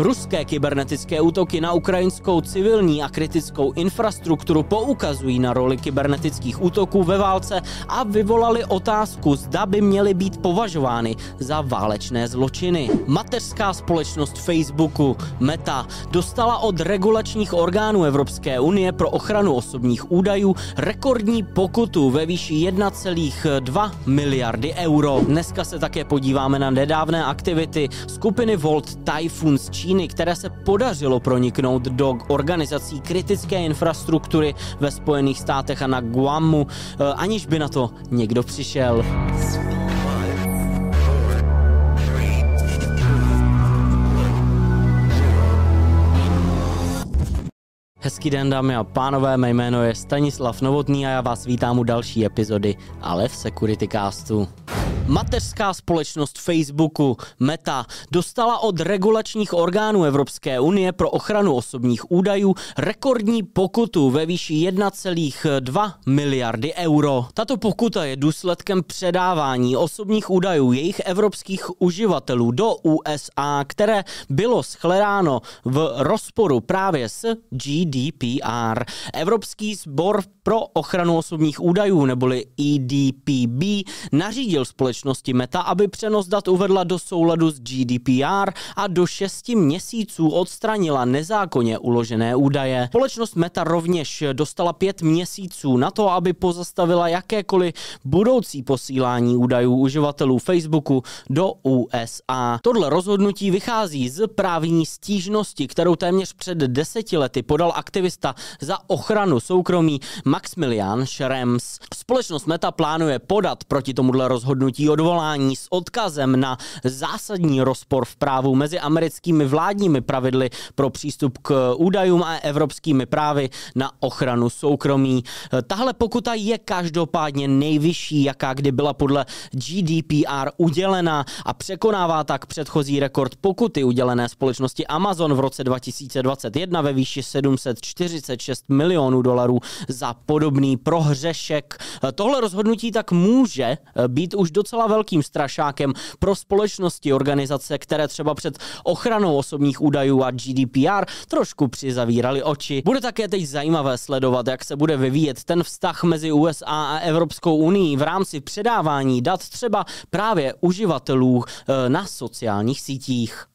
Ruské kybernetické útoky na ukrajinskou civilní a kritickou infrastrukturu poukazují na roli kybernetických útoků ve válce a vyvolali otázku, zda by měly být považovány za válečné zločiny. Mateřská společnost Facebooku Meta dostala od regulačních orgánů Evropské unie pro ochranu osobních údajů rekordní pokutu ve výši 1,2 miliardy euro. Dneska se také podíváme na nedávné aktivity skupiny Volt Typhoon z Číny, které se podařilo proniknout do organizací kritické infrastruktury ve Spojených státech a na Guamu, eh, aniž by na to někdo přišel. Hezký den dámy a pánové, mé jméno je Stanislav Novotný a já vás vítám u další epizody Ale v Security Castu. Mateřská společnost Facebooku Meta dostala od regulačních orgánů Evropské unie pro ochranu osobních údajů rekordní pokutu ve výši 1,2 miliardy euro. Tato pokuta je důsledkem předávání osobních údajů jejich evropských uživatelů do USA, které bylo shledáno v rozporu právě s GDPR. Evropský sbor pro ochranu osobních údajů neboli EDPB nařídil společnost společnosti Meta, aby přenos dat uvedla do souladu s GDPR a do 6 měsíců odstranila nezákonně uložené údaje. Společnost Meta rovněž dostala 5 měsíců na to, aby pozastavila jakékoliv budoucí posílání údajů uživatelů Facebooku do USA. Tohle rozhodnutí vychází z právní stížnosti, kterou téměř před deseti lety podal aktivista za ochranu soukromí Maximilian Schrems. Společnost Meta plánuje podat proti tomuhle rozhodnutí odvolání s odkazem na zásadní rozpor v právu mezi americkými vládními pravidly pro přístup k údajům a evropskými právy na ochranu soukromí. Tahle pokuta je každopádně nejvyšší, jaká kdy byla podle GDPR udělena a překonává tak předchozí rekord pokuty udělené společnosti Amazon v roce 2021 ve výši 746 milionů dolarů za podobný prohřešek. Tohle rozhodnutí tak může být už docela docela velkým strašákem pro společnosti, organizace, které třeba před ochranou osobních údajů a GDPR trošku přizavírali oči. Bude také teď zajímavé sledovat, jak se bude vyvíjet ten vztah mezi USA a Evropskou unii v rámci předávání dat třeba právě uživatelů eh, na sociálních sítích.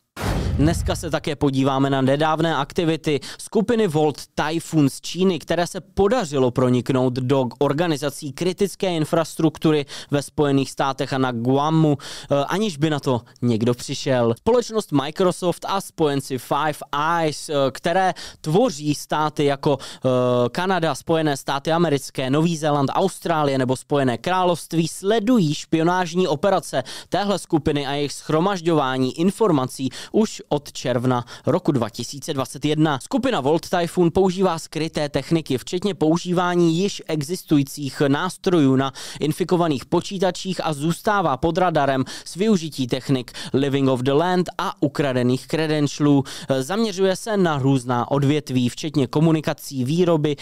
Dneska se také podíváme na nedávné aktivity skupiny Volt Typhoon z Číny, které se podařilo proniknout do organizací kritické infrastruktury ve Spojených státech a na Guamu, eh, aniž by na to někdo přišel. Společnost Microsoft a spojenci Five Eyes, eh, které tvoří státy jako eh, Kanada, Spojené státy americké, Nový Zéland, Austrálie nebo Spojené království, sledují špionážní operace téhle skupiny a jejich schromažďování informací už od června roku 2021. Skupina Volt Typhoon používá skryté techniky, včetně používání již existujících nástrojů na infikovaných počítačích a zůstává pod radarem s využití technik Living of the Land a ukradených credentialů. Zaměřuje se na různá odvětví, včetně komunikací, výroby,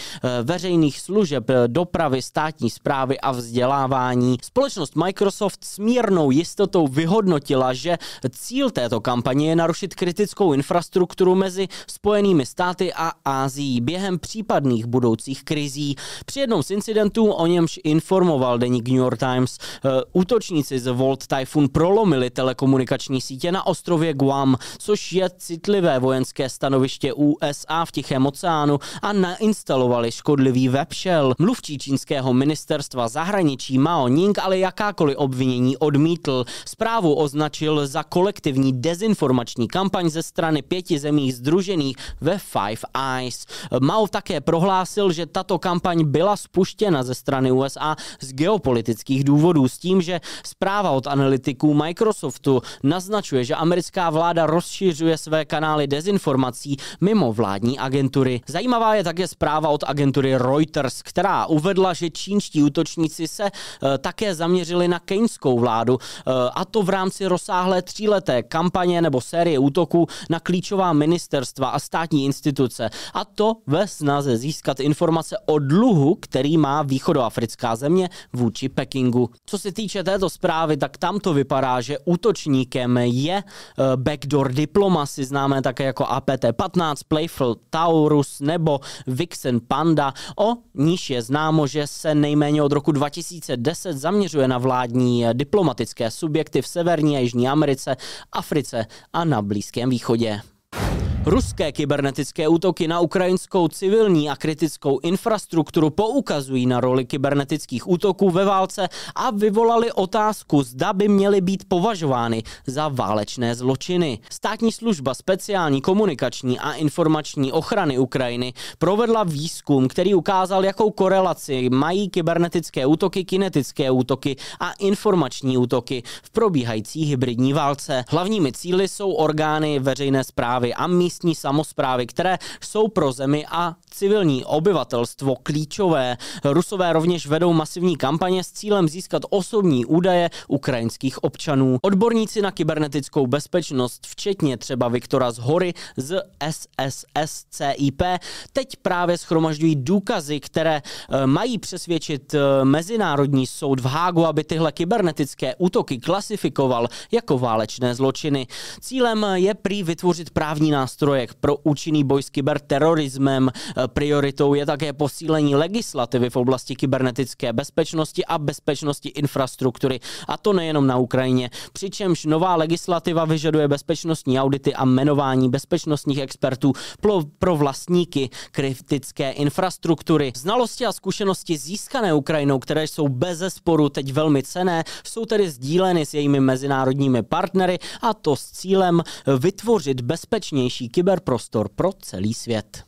veřejných služeb, dopravy, státní zprávy a vzdělávání. Společnost Microsoft s mírnou jistotou vyhodnotila, že cíl této kampaně je narušit kritickou infrastrukturu mezi Spojenými státy a Ázií během případných budoucích krizí. Při jednom z incidentů, o němž informoval deník New York Times, uh, útočníci z Volt Typhoon prolomili telekomunikační sítě na ostrově Guam, což je citlivé vojenské stanoviště USA v Tichém oceánu a nainstalovali škodlivý webshell. Mluvčí čínského ministerstva zahraničí Mao Ning ale jakákoliv obvinění odmítl. Zprávu označil za kolektivní dezinformační kampaň kampaň ze strany pěti zemí združených ve Five Eyes. Mao také prohlásil, že tato kampaň byla spuštěna ze strany USA z geopolitických důvodů s tím, že zpráva od analytiků Microsoftu naznačuje, že americká vláda rozšiřuje své kanály dezinformací mimo vládní agentury. Zajímavá je také zpráva od agentury Reuters, která uvedla, že čínští útočníci se uh, také zaměřili na keňskou vládu, uh, a to v rámci rozsáhlé tříleté kampaně nebo série útoků útoků na klíčová ministerstva a státní instituce. A to ve snaze získat informace o dluhu, který má východoafrická země vůči Pekingu. Co se týče této zprávy, tak tam to vypadá, že útočníkem je eh, backdoor diplomacy, známé také jako APT-15, Playful Taurus nebo Vixen Panda, o níž je známo, že se nejméně od roku 2010 zaměřuje na vládní eh, diplomatické subjekty v Severní a Jižní Americe, Africe a na Blízkém východě. Ruské kybernetické útoky na ukrajinskou civilní a kritickou infrastrukturu poukazují na roli kybernetických útoků ve válce a vyvolali otázku, zda by měly být považovány za válečné zločiny. Státní služba speciální komunikační a informační ochrany Ukrajiny provedla výzkum, který ukázal, jakou korelaci mají kybernetické útoky, kinetické útoky a informační útoky v probíhající hybridní válce. Hlavními cíly jsou orgány veřejné zprávy a míst místní samozprávy, které jsou pro zemi a civilní obyvatelstvo klíčové. Rusové rovněž vedou masivní kampaně s cílem získat osobní údaje ukrajinských občanů. Odborníci na kybernetickou bezpečnost, včetně třeba Viktora z Hory z SSSCIP, teď právě schromažďují důkazy, které eh, mají přesvědčit eh, Mezinárodní soud v Hágu, aby tyhle kybernetické útoky klasifikoval jako válečné zločiny. Cílem je prý vytvořit právní nástroj nástroje pro účinný boj s kyberterorismem. Prioritou je také posílení legislativy v oblasti kybernetické bezpečnosti a bezpečnosti infrastruktury. A to nejenom na Ukrajině. Přičemž nová legislativa vyžaduje bezpečnostní audity a jmenování bezpečnostních expertů pro, pro vlastníky kritické infrastruktury. Znalosti a zkušenosti získané Ukrajinou, které jsou bez sporu teď velmi cené, jsou tedy sdíleny s jejími mezinárodními partnery a to s cílem vytvořit bezpečnější kyberprostor pro celý svět.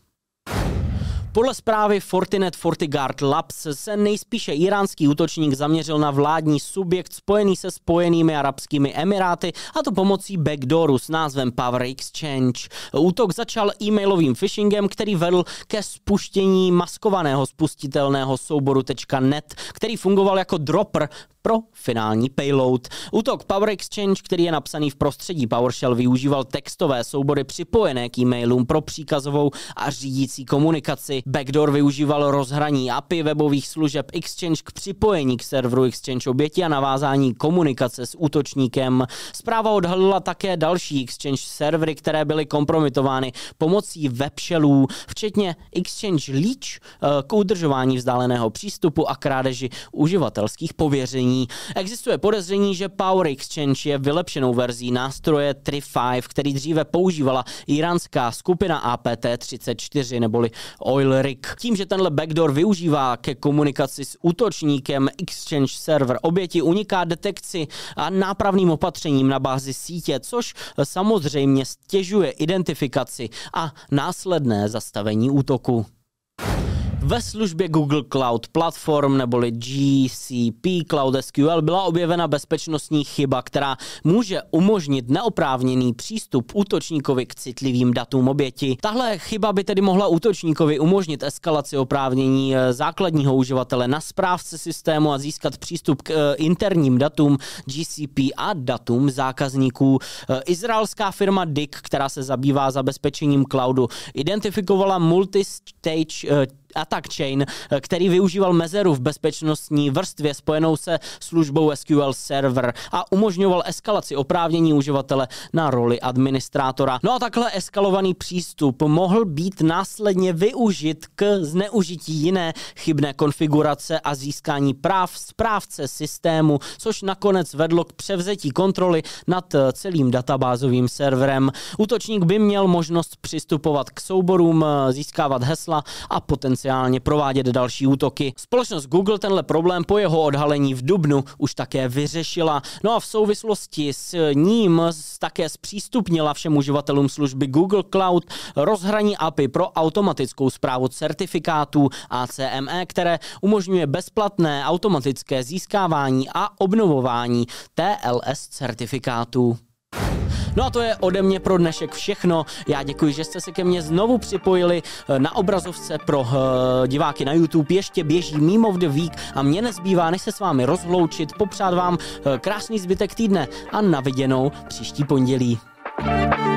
Podle zprávy Fortinet FortiGuard Labs se nejspíše iránský útočník zaměřil na vládní subjekt spojený se spojenými arabskými emiráty a to pomocí backdooru s názvem Power Exchange. Útok začal e-mailovým phishingem, který vedl ke spuštění maskovaného spustitelného souboru .net, který fungoval jako dropper pro finální payload. Útok Power Exchange, který je napsaný v prostředí PowerShell, využíval textové soubory připojené k e-mailům pro příkazovou a řídící komunikaci. Backdoor využíval rozhraní API webových služeb Exchange k připojení k serveru Exchange oběti a navázání komunikace s útočníkem. Zpráva odhalila také další Exchange servery, které byly kompromitovány pomocí webshellů, včetně Exchange Leech eh, k udržování vzdáleného přístupu a krádeži uživatelských pověření zdanění. Existuje podezření, že Power Exchange je vylepšenou verzí nástroje Tri5, který dříve používala iránská skupina APT-34 neboli Oil Rig. Tím, že tenhle backdoor využívá ke komunikaci s útočníkem Exchange server, oběti uniká detekci a nápravným opatřením na bázi sítě, což samozřejmě stěžuje identifikaci a následné zastavení útoku. Ve službě Google Cloud Platform neboli GCP Cloud SQL byla objevena bezpečnostní chyba, která může umožnit neoprávněný přístup útočníkovi k citlivým datům oběti. Tahle chyba by tedy mohla útočníkovi umožnit eskalaci oprávnění eh, základního uživatele na správce systému a získat přístup k eh, interním datům GCP a datům zákazníků. Eh, izraelská firma DIC, která se zabývá zabezpečením cloudu, identifikovala multistage attack chain, který využíval mezeru v bezpečnostní vrstvě spojenou se službou SQL Server a umožňoval eskalaci oprávnění uživatele na roli administrátora. No a takhle eskalovaný přístup mohl být následně využit k zneužití jiné chybné konfigurace a získání práv správce systému, což nakonec vedlo k převzetí kontroly nad celým databázovým serverem. Útočník by měl možnost přistupovat k souborům, získávat hesla a potenciálně potenciálně provádět další útoky. Společnost Google tenhle problém po jeho odhalení v Dubnu už také vyřešila. No a v souvislosti s ním také zpřístupnila všem uživatelům služby Google Cloud rozhraní API pro automatickou zprávu certifikátů ACME, které umožňuje bezplatné automatické získávání a obnovování TLS certifikátů. No a to je ode mě pro dnešek všechno. Já děkuji, že jste se ke mně znovu připojili na obrazovce pro uh, diváky na YouTube. Ještě běží Meme of the Week a mě nezbývá, než se s vámi rozloučit, popřát vám uh, krásný zbytek týdne a naviděnou příští pondělí. thank you